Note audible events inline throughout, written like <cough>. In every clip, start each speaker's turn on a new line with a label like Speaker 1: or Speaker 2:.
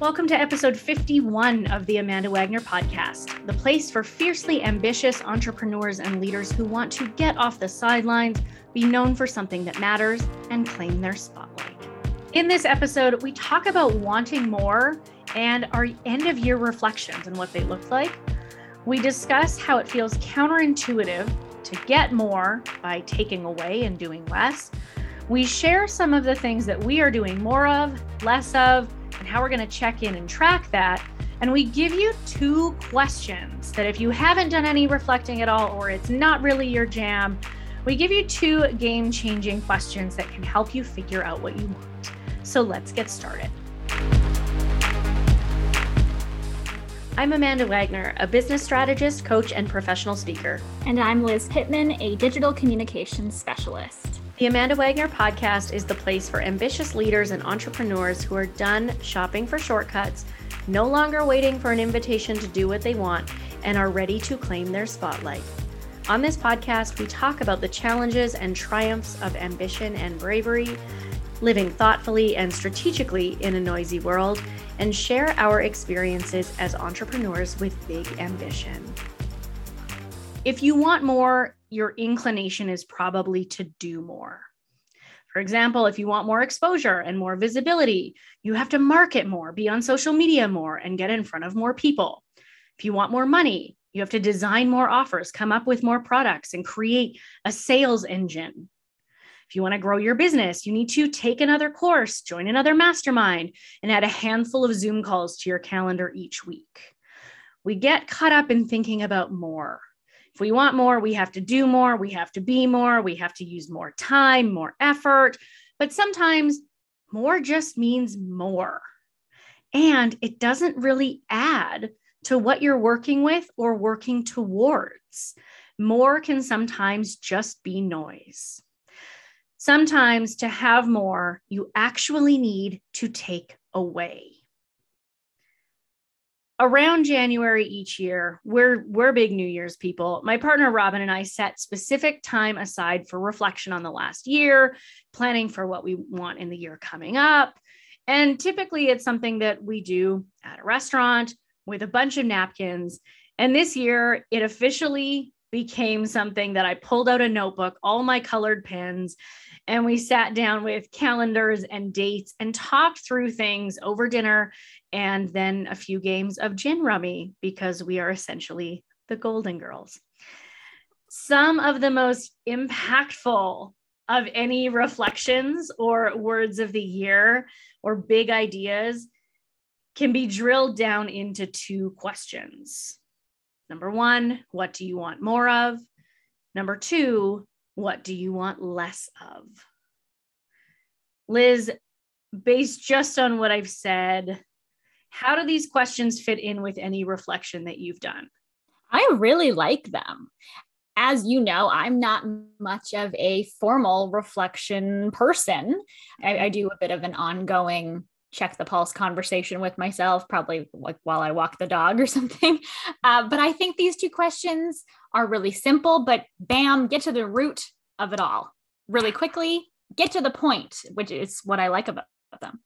Speaker 1: Welcome to episode 51 of the Amanda Wagner podcast, the place for fiercely ambitious entrepreneurs and leaders who want to get off the sidelines, be known for something that matters, and claim their spotlight. In this episode, we talk about wanting more and our end of year reflections and what they look like. We discuss how it feels counterintuitive to get more by taking away and doing less. We share some of the things that we are doing more of, less of, and how we're going to check in and track that. And we give you two questions that if you haven't done any reflecting at all or it's not really your jam, we give you two game changing questions that can help you figure out what you want. So let's get started. I'm Amanda Wagner, a business strategist, coach, and professional speaker.
Speaker 2: And I'm Liz Pittman, a digital communications specialist.
Speaker 1: The Amanda Wagner podcast is the place for ambitious leaders and entrepreneurs who are done shopping for shortcuts, no longer waiting for an invitation to do what they want, and are ready to claim their spotlight. On this podcast, we talk about the challenges and triumphs of ambition and bravery, living thoughtfully and strategically in a noisy world, and share our experiences as entrepreneurs with big ambition. If you want more, your inclination is probably to do more. For example, if you want more exposure and more visibility, you have to market more, be on social media more, and get in front of more people. If you want more money, you have to design more offers, come up with more products, and create a sales engine. If you want to grow your business, you need to take another course, join another mastermind, and add a handful of Zoom calls to your calendar each week. We get caught up in thinking about more if we want more, we have to do more, we have to be more, we have to use more time, more effort. But sometimes more just means more. And it doesn't really add to what you're working with or working towards. More can sometimes just be noise. Sometimes to have more, you actually need to take away around January each year, we're we're big New Year's people. My partner Robin and I set specific time aside for reflection on the last year, planning for what we want in the year coming up. And typically it's something that we do at a restaurant with a bunch of napkins. And this year it officially became something that I pulled out a notebook, all my colored pens, and we sat down with calendars and dates and talked through things over dinner and then a few games of gin rummy because we are essentially the Golden Girls. Some of the most impactful of any reflections or words of the year or big ideas can be drilled down into two questions. Number one, what do you want more of? Number two, what do you want less of? Liz, based just on what I've said, how do these questions fit in with any reflection that you've done?
Speaker 2: I really like them. As you know, I'm not much of a formal reflection person. I, I do a bit of an ongoing check the pulse conversation with myself, probably like while I walk the dog or <laughs> something. Uh, but I think these two questions are really simple, but bam, get to the root of it all really quickly, get to the point, which is what I like about them.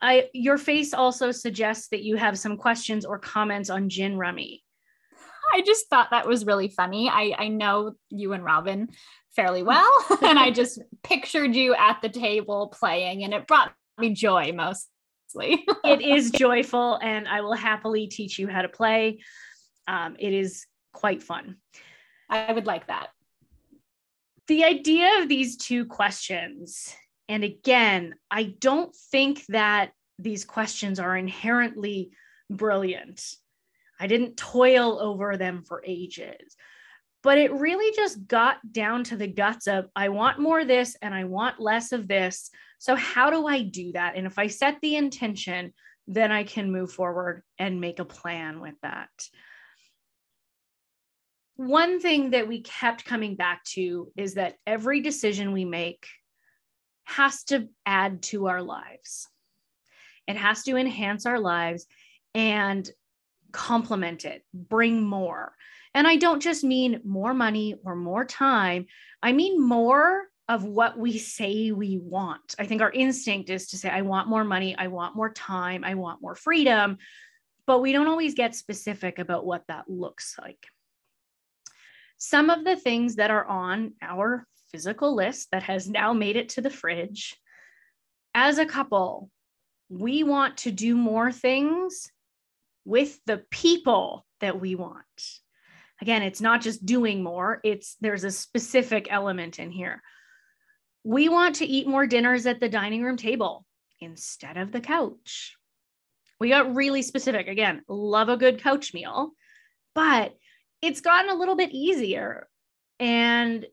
Speaker 1: I your face also suggests that you have some questions or comments on gin rummy. <laughs>
Speaker 2: I just thought that was really funny. I, I know you and Robin fairly <laughs> well, and I just pictured you at the table playing, and it brought me joy mostly.
Speaker 1: it is <laughs> joyful, and I will happily teach you how to play. Um, it is quite fun.
Speaker 2: I would like that.
Speaker 1: The idea of these two questions and again, I don't think that these questions are inherently brilliant. I didn't toil over them for ages. But it really just got down to the guts of I want more of this and I want less of this. So, how do I do that? And if I set the intention, then I can move forward and make a plan with that. One thing that we kept coming back to is that every decision we make has to add to our lives. It has to enhance our lives and complement it, bring more. And I don't just mean more money or more time, I mean more of what we say we want. I think our instinct is to say, I want more money, I want more time, I want more freedom, but we don't always get specific about what that looks like. Some of the things that are on our physical list that has now made it to the fridge as a couple, we want to do more things with the people that we want. Again, it's not just doing more, it's there's a specific element in here. We want to eat more dinners at the dining room table instead of the couch. We got really specific. Again, love a good couch meal, but it's gotten a little bit easier and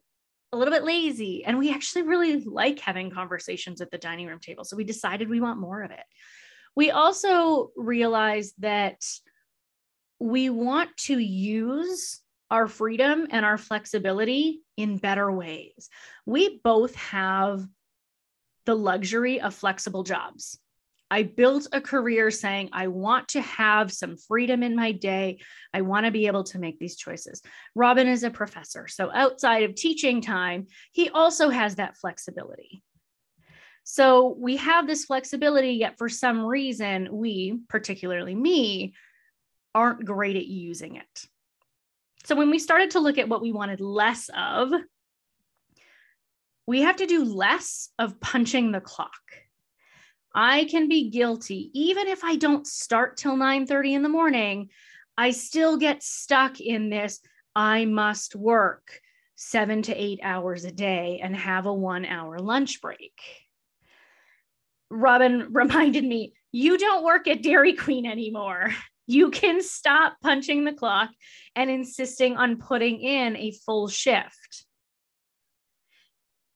Speaker 1: a little bit lazy. And we actually really like having conversations at the dining room table. So we decided we want more of it. We also realized that we want to use our freedom and our flexibility in better ways. We both have the luxury of flexible jobs. I built a career saying, I want to have some freedom in my day. I want to be able to make these choices. Robin is a professor. So outside of teaching time, he also has that flexibility. So we have this flexibility, yet for some reason, we, particularly me, aren't great at using it. So when we started to look at what we wanted less of, we have to do less of punching the clock. I can be guilty even if I don't start till 9:30 in the morning, I still get stuck in this I must work 7 to 8 hours a day and have a 1 hour lunch break. Robin <laughs> reminded me, you don't work at Dairy Queen anymore. You can stop punching the clock and insisting on putting in a full shift.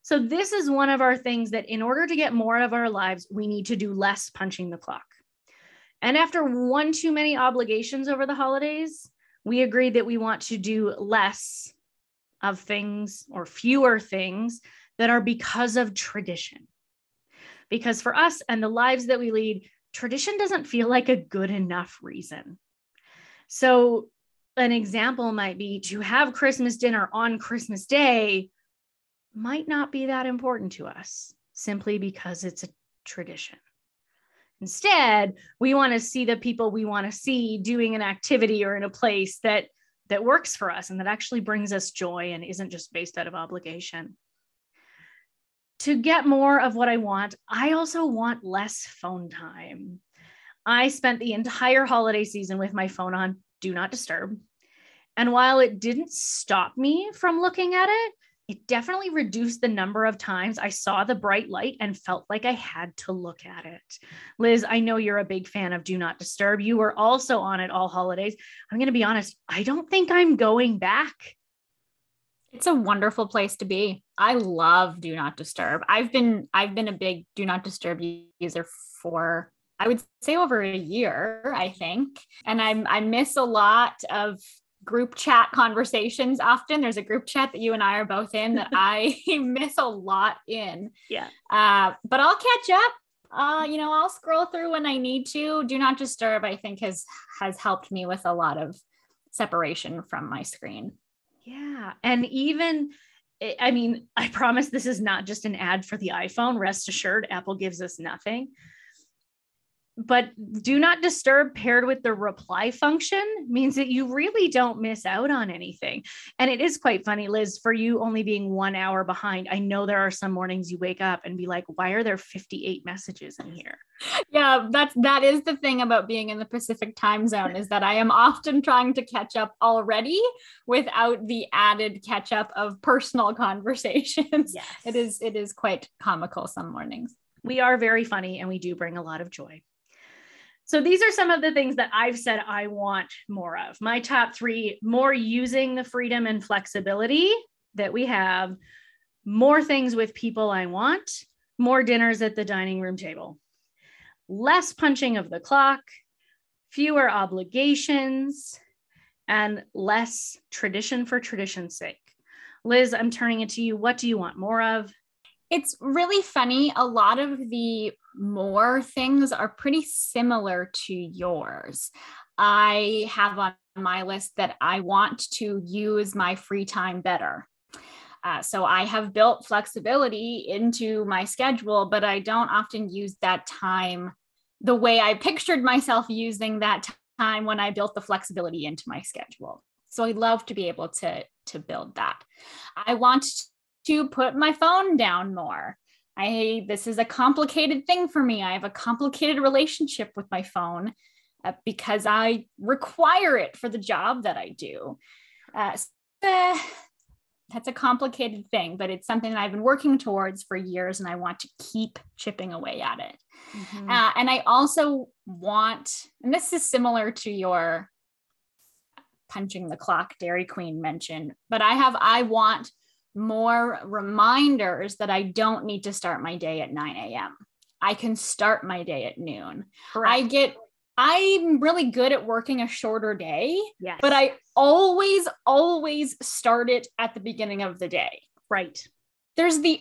Speaker 1: So, this is one of our things that in order to get more of our lives, we need to do less punching the clock. And after one too many obligations over the holidays, we agreed that we want to do less of things or fewer things that are because of tradition. Because for us and the lives that we lead, tradition doesn't feel like a good enough reason. So, an example might be to have Christmas dinner on Christmas Day might not be that important to us simply because it's a tradition. Instead, we want to see the people we want to see doing an activity or in a place that that works for us and that actually brings us joy and isn't just based out of obligation. To get more of what I want, I also want less phone time. I spent the entire holiday season with my phone on do not disturb. And while it didn't stop me from looking at it, it definitely reduced the number of times I saw the bright light and felt like I had to look at it. Liz, I know you're a big fan of Do Not Disturb. You were also on it all holidays. I'm going to be honest, I don't think I'm going back.
Speaker 2: It's a wonderful place to be. I love Do Not Disturb. I've been I've been a big Do Not Disturb user for I would say over a year, I think. And I I miss a lot of group chat conversations often. There's a group chat that you and I are both in that <laughs> I <laughs> miss a lot in.
Speaker 1: Yeah.
Speaker 2: Uh, but I'll catch up. Uh, you know, I'll scroll through when I need to. Do not disturb, I think, has has helped me with a lot of separation from my screen.
Speaker 1: Yeah. And even eh, I mean, I promise this is not just an ad for the iPhone. Rest assured, Apple gives us nothing but do not disturb paired with the reply function means that you really don't miss out on anything. And it is quite funny, Liz, for you only being one hour behind. I know there are some mornings you wake up and be like, why are there 58 messages in here?
Speaker 2: Yeah, that's that is the thing about being in the Pacific time zone is that I am often trying to catch up already without the added catch up of personal <laughs> conversations. Yes. It is it is quite comical some mornings.
Speaker 1: We are very funny and we do bring a lot of joy. So these are some of the things that I've said I want more of. My top three more using the freedom and flexibility that we have, more things with people I want, more dinners at the dining room table, less punching of the clock, fewer obligations, and less tradition for tradition's sake. Liz, I'm turning it to you. What do you want more of?
Speaker 2: It's really funny. A lot of the more things are pretty similar to yours. I have on my list that I want to use my free time better. Uh, so I have built flexibility into my schedule, but I don't often use that time the way I pictured myself using that time when I built the flexibility into my schedule. So I'd love to be able to, to build that. I want to put my phone down more. I this is a complicated thing for me. I have a complicated relationship with my phone uh, because I require it for the job that I do. Uh, so, uh, that's a complicated thing, but it's something that I've been working towards for years, and I want to keep chipping away at it. Mm-hmm. Uh, and I also want, and this is similar to your punching the clock Dairy Queen mention, but I have, I want more reminders that I don't need to start my day at 9 a.m. I can start my day at noon. Correct. I get I'm really good at working a shorter day, yes. but I always, always start it at the beginning of the day.
Speaker 1: Right.
Speaker 2: There's the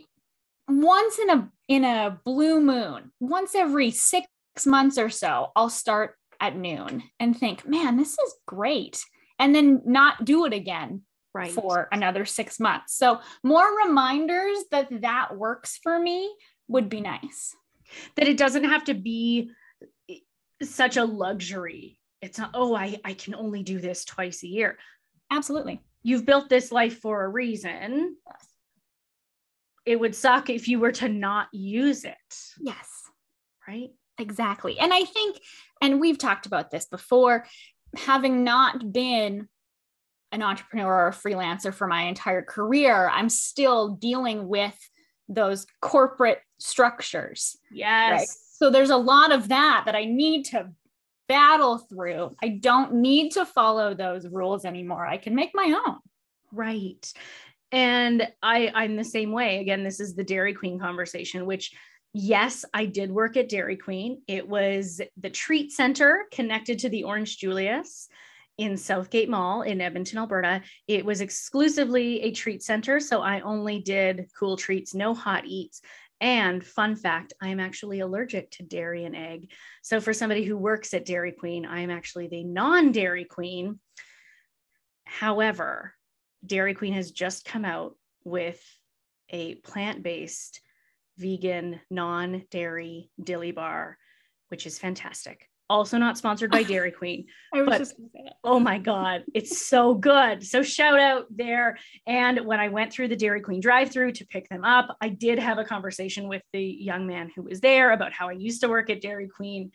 Speaker 2: once in a in a blue moon, once every six months or so, I'll start at noon and think, man, this is great. And then not do it again right. for another six months. So more reminders that that works for me would be nice.
Speaker 1: That it doesn't have to be eh, such a luxury. It's not, oh, I, I can only do this twice a year.
Speaker 2: Absolutely.
Speaker 1: You've built this life for a reason. Yes. It would suck if you were to not use it.
Speaker 2: Yes.
Speaker 1: Right.
Speaker 2: Exactly. And I think, and we've talked about this before, having not been an entrepreneur or a freelancer for my entire career, I'm still dealing with those corporate structures.
Speaker 1: Yes. Right?
Speaker 2: So there's a lot of that that I need to battle through. I don't need to follow those rules anymore. I can make my own.
Speaker 1: Right. And I I'm the same way. Again, this is the Dairy Queen conversation, which yes, I did work at Dairy Queen. It was the treat center connected to the Orange Julius in Southgate Mall in Edmonton, Alberta. It was exclusively a treat center. So I only did cool treats, no hot eats. And fun fact, I am actually allergic to dairy and egg. So for somebody who works at Dairy Queen, I am actually the non Dairy Queen. However, Dairy Queen has just come out with a plant based, vegan, non dairy dilly bar, which is fantastic also not sponsored by <laughs> Dairy Queen. I was but, just gonna say it. Oh my God, it's so good. So shout out there. And when I went through the Dairy Queen drive through to pick them up, I did have a conversation with the young man who was there about how I used to work at Dairy Queen.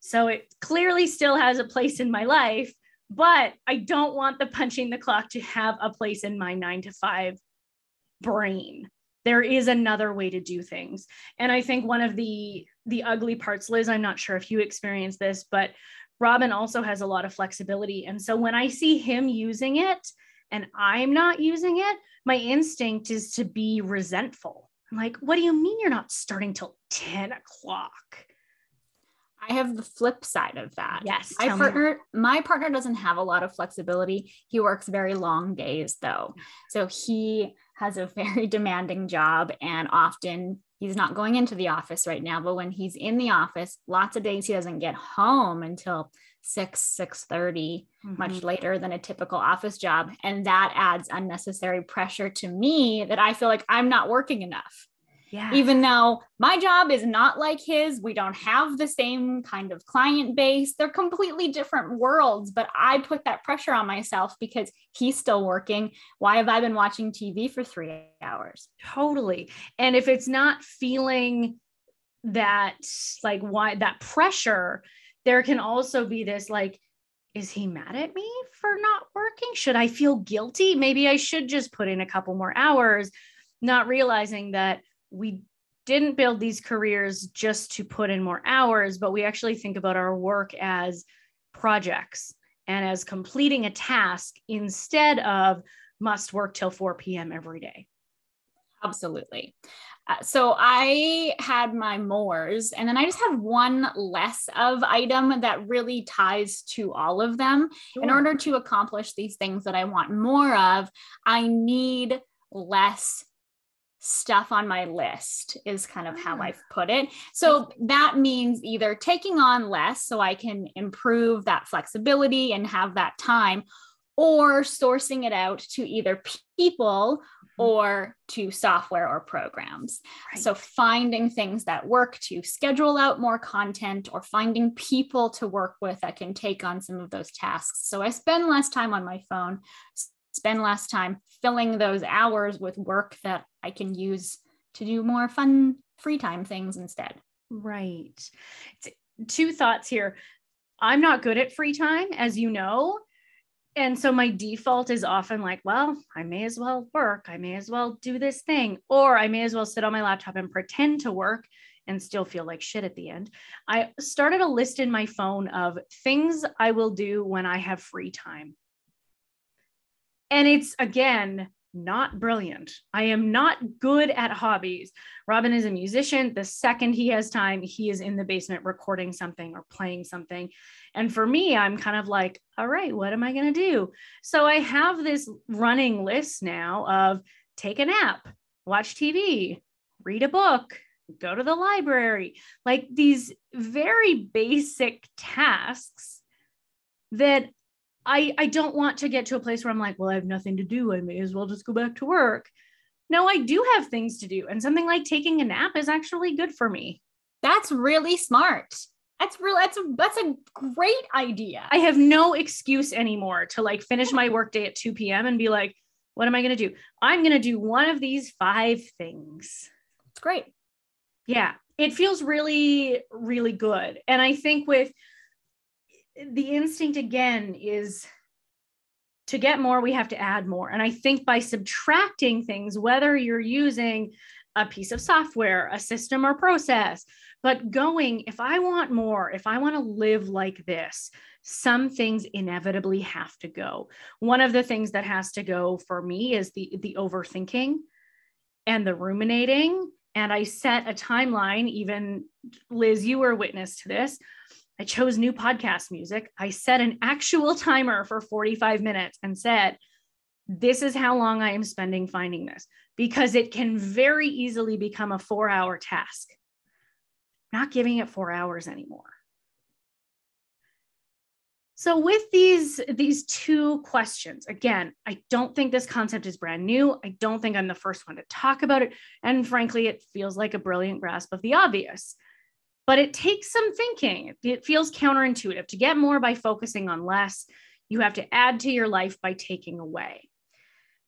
Speaker 1: So it clearly still has a place in my life, but I don't want the punching the clock to have a place in my nine to five brain there is another way to do things. And i think one of the the ugly parts liz i'm not sure if you experience this but robin also has a lot of flexibility. And so when i see him using it and i'm not using it my instinct is to be resentful. I'm like what do you mean you're not starting till 10 o'clock
Speaker 2: I have the flip side of that.
Speaker 1: Yes.
Speaker 2: My partner, me. my partner doesn't have a lot of flexibility. He works very long days though. So he has a very <laughs> demanding job and often he's not going into the office right now but when he's in the office lots of days he doesn't get home until 6 6 30 mm-hmm. much later than a typical office job and that adds unnecessary pressure to me that i feel like i'm not working enough yeah. Even though my job is not like his, we don't have the same kind of client base. They're completely different worlds, but I put that pressure on myself because he's still working. Why have I been watching TV for three hours?
Speaker 1: Totally. And if it's not feeling that, like, why that pressure, there can also be this, like, is he mad at me for not working? Should I feel guilty? Maybe I should just put in a couple more hours, not realizing that we didn't build these careers just to put in more hours, but we actually think about our work as projects and as completing a task instead of must work till 4 p.m. every day.
Speaker 2: Absolutely. Uh, so I had my mores, and then I just have one less of item that really ties to all of them. Sure. In order to accomplish these things that I want more of, I need less stuff on my list is kind of how ah. I've put it. So that means either taking on less so I can improve that flexibility and have that time or sourcing it out to either people or to software or programs.
Speaker 1: Right.
Speaker 2: So, finding things that work to schedule out more content or finding people to work with that can take on some of those tasks. So, I spend less time on my phone, spend less time filling those hours with work that I can use to do more fun free time things instead.
Speaker 1: Right. Two thoughts here. I'm not good at free time, as you know and so my default is often like, well, I may as well work. I may as well do this thing, or I may as well sit on my laptop and pretend to work and still feel like shit at the end. I started a list in my phone of things I will do when I have free time. And it's again not brilliant. I am not good at hobbies. Robin is a musician. The second he has time, he is in the basement recording something or playing something. And for me, I'm kind of like, all right, what am I going to do? So I have this running list now of take a nap, watch TV, read a book, go to the library, like these very basic tasks that I, I don't want to get to a place where I'm like, well, I have nothing to do. I may as well just go back to work. No, I do have things to do. And something like taking a nap is actually good for me.
Speaker 2: That's really smart. That's real. That's a that's a great idea.
Speaker 1: I have no excuse anymore to like finish my workday at 2 p.m. and be like, what am I going to do? I'm going to do one of these five things.
Speaker 2: It's great.
Speaker 1: Yeah, it feels really, really good. And I think with the instinct again is to get more, we have to add more. And I think by subtracting things, whether you're using a piece of software, a system or process, but going, if I want more, if I want to live like this, some things inevitably have to go. One of the things that has to go for me is the the overthinking and the ruminating. And I set a timeline, even Liz, you were witness to this. I chose new podcast music. I set an actual <laughs> timer for 45 minutes and said, This is how long I am spending finding this, because it can very easily become a four hour task not giving it four hours anymore. So with these these two questions, again, I don't think this concept is brand new. I don't think I'm the first one to talk about it, and frankly, it feels like a brilliant grasp of the obvious. But it takes some thinking. It feels counterintuitive. To get more by focusing on less, you have to add to your life by taking away.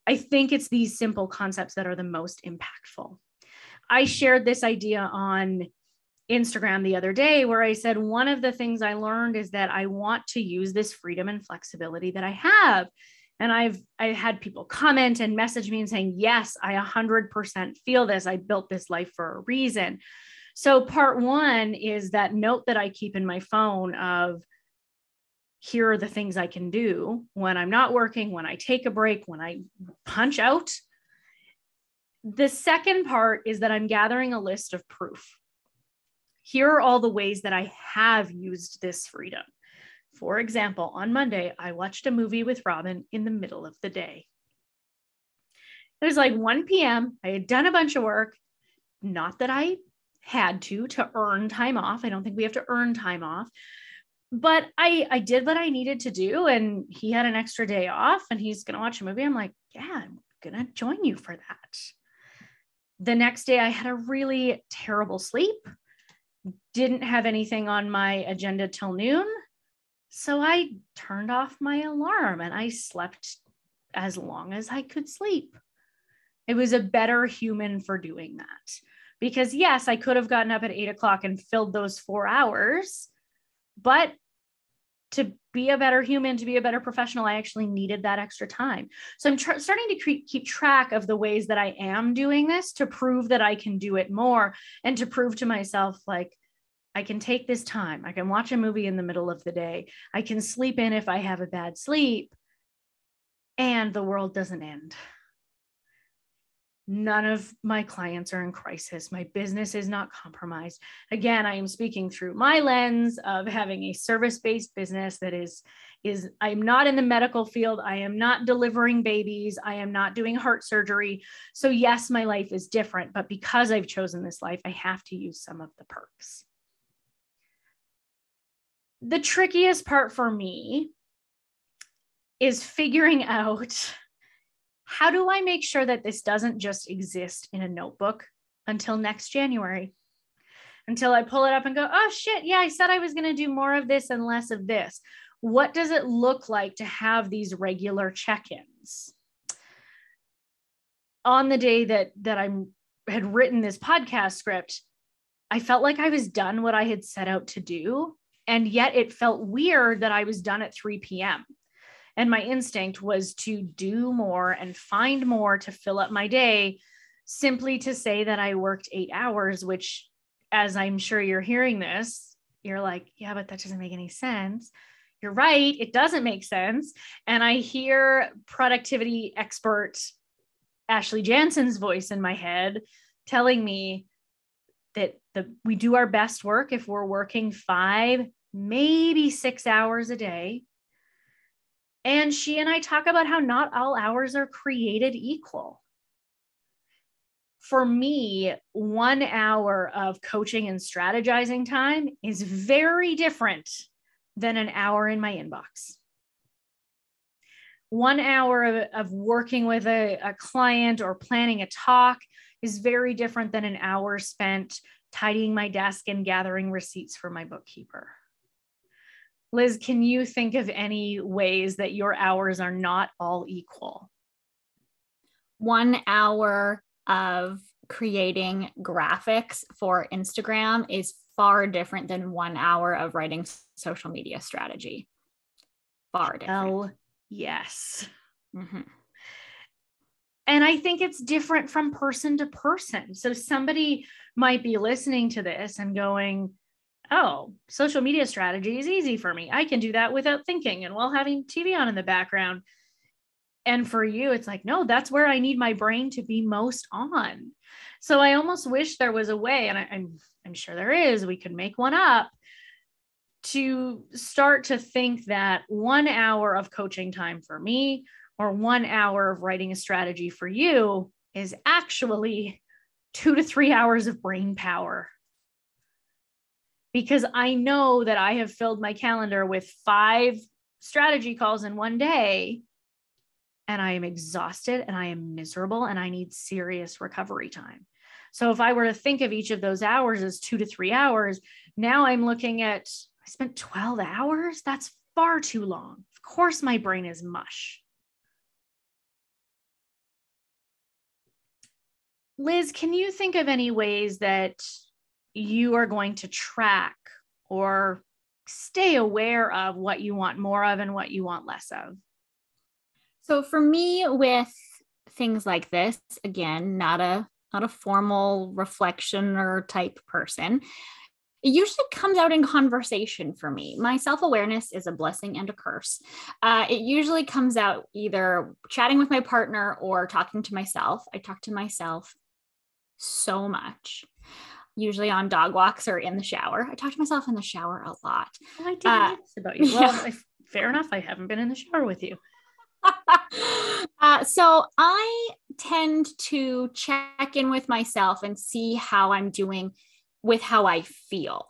Speaker 1: I think it's these simple concepts that are the most impactful. I shared this idea on Instagram the other day where I said, one of the things I learned is that I want to use this freedom and flexibility that I have. And I've I've had people comment and message me and saying, yes, I 100% feel this. I built this life for a reason. So part one is that note that I keep in my phone of here are the things I can do when I'm not working, when I take a break, when I punch out. The second part is that I'm gathering a list of proof here are all the ways that I have used this freedom. For example, on Monday, I watched a movie with Robin in the middle of the day. It was like 1 p.m. I had done a bunch of work. Not that I had to to earn time off. I don't think we have to earn time off. But I I did what I needed to do and he had an extra day off and he's going to watch a movie. I'm like, "Yeah, I'm going to join you for that." The next day I had a really terrible sleep didn't have anything on my agenda till noon. So I turned off my alarm and I slept as long as I could sleep. It was a better human for doing that. Because, yes, I could have gotten up at eight o'clock and filled those four hours. But to be a better human, to be a better professional, I actually needed that extra time. So I'm tr- starting to cre- keep track of the ways that I am doing this to prove that I can do it more and to prove to myself, like, I can take this time. I can watch a movie in the middle of the day. I can sleep in if I have a bad sleep. And the world doesn't end. None of my clients are in crisis. My business is not compromised. Again, I am speaking through my lens of having a service-based business that is is I'm not in the medical field. I am not delivering babies. I am not doing heart surgery. So yes, my life is different, but because I've chosen this life, I have to use some of the perks the trickiest part for me is figuring <laughs> out how do I make sure that this doesn't just exist in a notebook until next January? Until I pull it up and go, oh shit, yeah, I said I was going to do more of this and less of this. What does it look like to have these regular check ins? On the day that that I had written this podcast script, I felt like I was done what I had set out to do. And yet it felt weird that I was done at 3 p.m. And my instinct was to do more and find more to fill up my day, simply to say that I worked eight hours, which, as I'm sure you're hearing this, you're like, yeah, but that doesn't make any sense. You're right, it doesn't make sense. And I hear productivity expert Ashley Janssen's voice in my head telling me that the we do our best work if we're working 5 maybe 6 hours a day and she and I talk about how not all hours are created equal. For me, one hour of coaching and strategizing time is very different than an hour in my inbox. One hour of, of working with a, a client or planning a talk is very different than an hour spent tidying my desk and gathering receipts for my bookkeeper. Liz, can you think of any ways that your hours are not all equal?
Speaker 2: One hour of creating graphics for Instagram is far different than one hour of writing social media strategy. Far different.
Speaker 1: Oh, yes. Mm-hmm. And I think it's different from person to person. So somebody might be listening to this and going, oh, social media strategy is easy for me. I can do that without thinking and while having TV on in the background. And for you, it's like, no, that's where I need my brain to be most on. So I almost wish there was a way, and I, I'm, I'm sure there is, we could make one up to start to think that one hour of coaching time for me or one hour of writing a strategy for you is actually two to three hours of brain power because I know that I have filled my calendar with five strategy calls in one day and I am exhausted and I am miserable and I need serious recovery time. So if I were to think of each of those hours as two to three hours, now I'm looking at I spent 12 hours. That's far too long. Of course, my brain is mush. Liz, can you think of any ways that you are going to track or stay aware of what you want more of and what you want less of?
Speaker 2: So for me with things like this, again, not a not a formal reflection or type person. It usually comes out in conversation for me. My self awareness is a blessing and a curse. Uh, it usually comes out either chatting with my partner or talking to myself. I talk to myself so much usually on dog walks or in the shower. I talk to myself in the shower a lot.
Speaker 1: Oh, I didn't uh, about you. <laughs> Well, yeah. fair enough. I haven't been in the shower with you. <laughs>
Speaker 2: uh, so I tend to check in with myself and see how I'm doing with how I feel.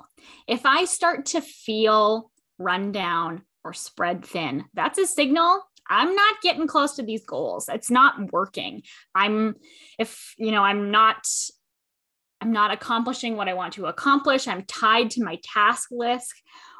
Speaker 2: If I start to feel run down or spread thin, that's a signal I'm not getting close to these goals. It's not working. I'm, if, you know, I'm not I'm not accomplishing what I want to accomplish. I'm tied to my task list.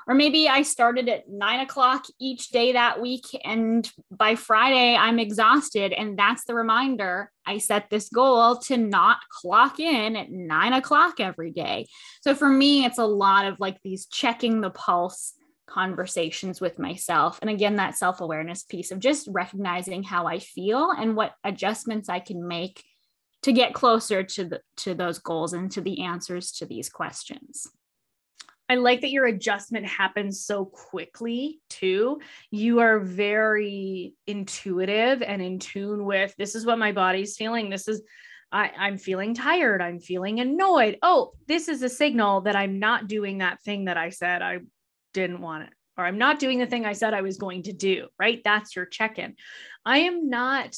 Speaker 2: Or maybe I started at nine o'clock each day that week, and by Friday, I'm exhausted. And that's the reminder I set this goal to not clock in at nine o'clock every day. So for me, it's a lot of like these checking the pulse conversations with myself. And again, that self awareness piece of just recognizing how I feel and what adjustments I can make to get closer to the to those goals and to the answers to these questions.
Speaker 1: I like that your adjustment happens so quickly too. You are very intuitive and in tune with this is what my body's feeling. This is I, I'm feeling tired. I'm feeling annoyed. Oh, this is a signal that I'm not doing that thing that I said I didn't want it, or I'm not doing the thing I said I was going to do, right? That's your check in. I am not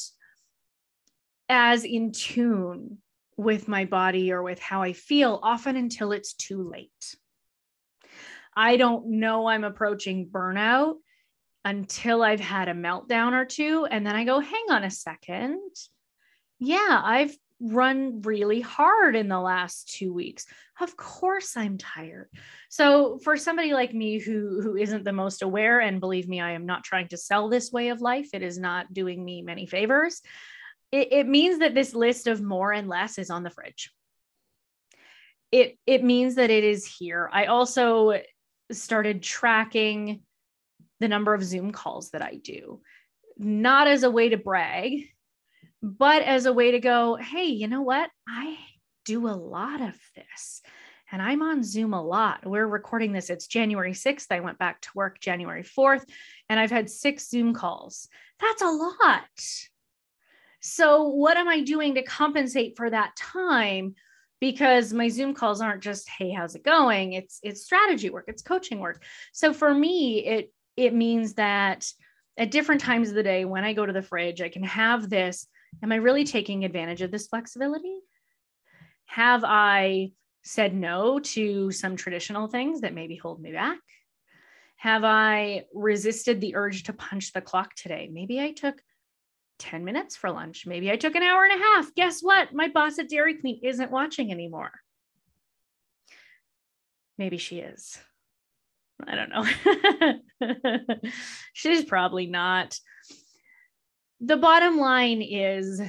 Speaker 1: as in tune with my body or with how I feel, often until it's too late. I don't know I'm approaching burnout until I've had a meltdown or two. And then I go, hang on a second. Yeah, I've run really hard in the last two weeks. Of course I'm tired. So for somebody like me who who isn't the most aware, and believe me, I am not trying to sell this way of life. It is not doing me many favors. It, it means that this list of more and less is on the fridge. It it means that it is here. I also started tracking the number of Zoom calls that I do, not as a way to brag, but as a way to go, hey, you know what? I do a lot of this and I'm on Zoom a lot. We're recording this, it's January 6th. I went back to work January 4th, and I've had six Zoom calls. That's a lot. So, what am I doing to compensate for that time? Because my Zoom calls aren't just, hey, how's it going? It's it's strategy work, it's coaching work. So for me, it it means that at different times of the day when I go to the fridge, I can have this. Am I really taking advantage of this flexibility? Have I said no to some traditional things that maybe hold me back? Have I resisted the urge to punch the clock today? Maybe I took 10 minutes for lunch. Maybe I took an hour and a half. Guess what? My boss at Dairy Queen isn't watching anymore. Maybe she is. I don't know. <laughs> She's probably not. The bottom line is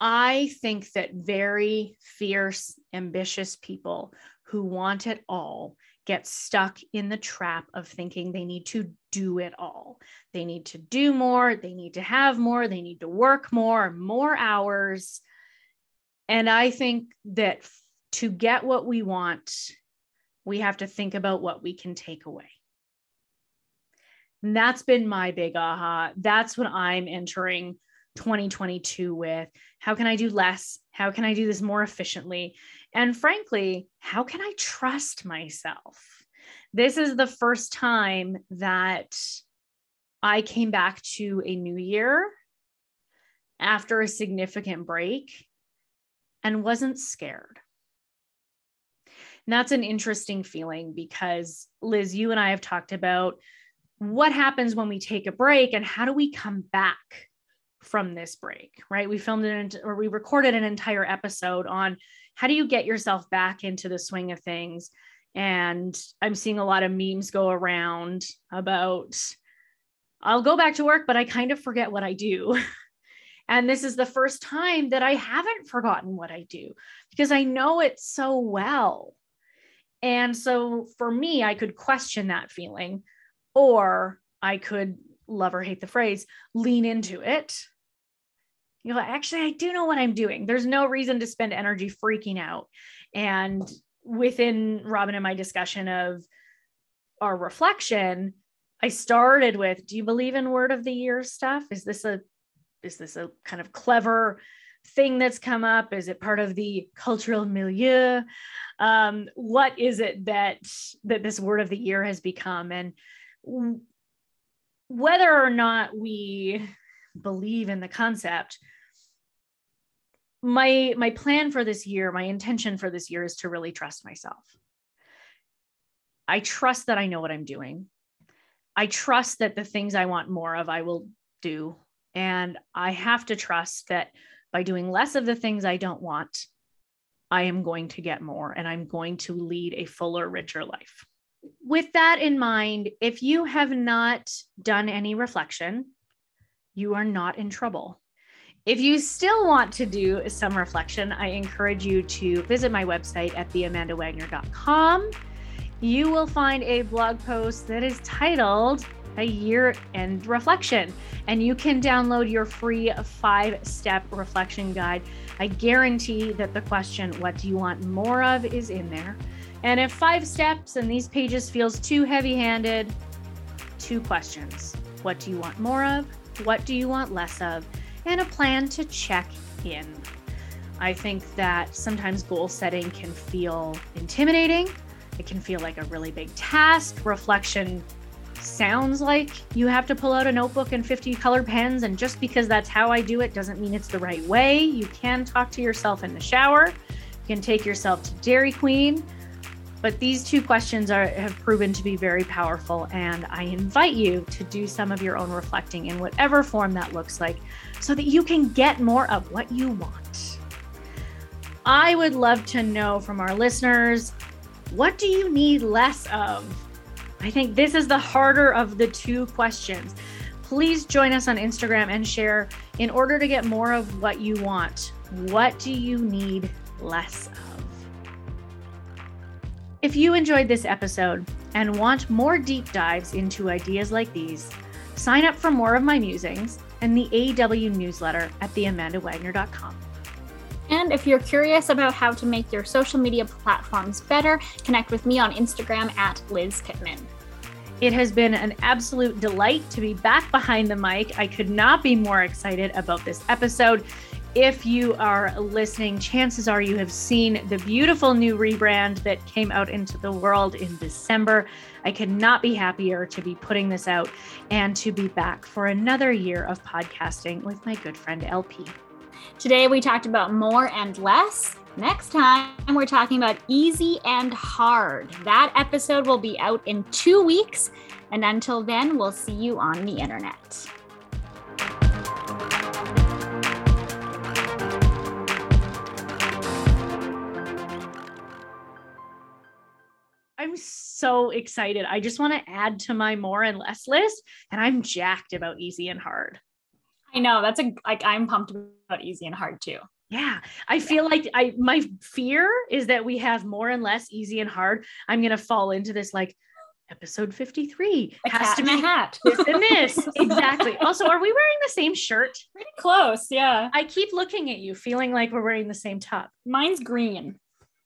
Speaker 1: I think that very fierce, ambitious people who want it all get stuck in the trap of thinking they need to do it all. They need to do more, they need to have more, they need to work more, more hours. And I think that to get what we want, we have to think about what we can take away. And that's been my big aha. That's what I'm entering 2022 with. How can I do less? How can I do this more efficiently? And frankly, how can I trust myself? This is the first time that I came back to a new year after a significant break and wasn't scared. And that's an interesting feeling because, Liz, you and I have talked about what happens when we take a break and how do we come back from this break, right? We filmed it or we recorded an entire episode on how do you get yourself back into the swing of things. And I'm seeing a lot of memes go around about I'll go back to work, but I kind of forget what I do. <laughs> And this is the first time that I haven't forgotten what I do because I know it so well. And so for me, I could question that feeling, or I could love or hate the phrase, lean into it. You know, actually, I do know what I'm doing. There's no reason to spend energy freaking out. And within Robin and my discussion of our reflection, I started with, do you believe in word of the year stuff? Is this a is this a kind of clever thing that's come up? Is it part of the cultural milieu? Um, what is it that that this word of the year has become? And whether or not we believe in the concept, my my plan for this year, my intention for this year is to really trust myself. I trust that I know what I'm doing. I trust that the things I want more of, I will do. And I have to trust that by doing less of the things I don't want, I am going to get more and I'm going to lead a fuller, richer life. With that in mind, if you have not done any reflection, you are not in trouble. If you still want to do some reflection, I encourage you to visit my website at theamandawagner.com. You will find a blog post that is titled a year end reflection. And you can download your free five step reflection guide. I guarantee that the question, What do you want more of? is in there. And if five steps and these pages feels too heavy handed, two questions What do you want more of? What do you want less of? And a plan to check in. I think that sometimes goal setting can feel intimidating. It can feel like a really big task. Reflection sounds like you have to pull out a notebook and 50 color pens. And just because that's how I do it doesn't mean it's the right way. You can talk to yourself in the shower. You can take yourself to Dairy Queen. But these two questions are have proven to be very powerful, and I invite you to do some of your own reflecting in whatever form that looks like, so that you can get more of what you want. I would love to know from our listeners what do you need less of? I think this is the harder of the two questions. Please join us on Instagram and share in order to get more of what you want. What do you need less of? If you enjoyed this episode and want more deep dives into ideas like these, sign up for more of my musings and the AW newsletter at theamandawagner.com.
Speaker 2: And if you're curious about how to make your social media platforms better, connect with me on Instagram at Liz Pittman.
Speaker 1: It has been an absolute delight to be back behind the mic. I could not be more excited about this episode. If you are listening, chances are you have seen the beautiful new rebrand that came out into the world in December. I could not be happier to be putting this out and to be back for another year of podcasting with my good friend LP.
Speaker 2: Today we talked about more and less. Next time, we're talking about easy and hard. That episode will be out in two weeks. And until then, we'll see you on the internet.
Speaker 1: I'm so excited. I just want to add to my more and less list, and I'm jacked about easy and hard.
Speaker 2: I know that's a like I'm pumped about easy and hard too.
Speaker 1: Yeah, I feel like I my fear is that we have more and less easy and hard. I'm gonna fall into this like episode 53
Speaker 2: a has to be a hat.
Speaker 1: this and this exactly. Also, are we wearing the same shirt?
Speaker 2: Pretty close, yeah.
Speaker 1: I keep looking at you, feeling like we're wearing the same top.
Speaker 2: Mine's green.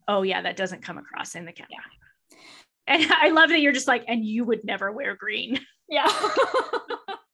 Speaker 1: Oh yeah, that doesn't come across in the camera. Yeah. And <laughs> I love that you're just like, and you would never wear green.
Speaker 2: Yeah. <laughs>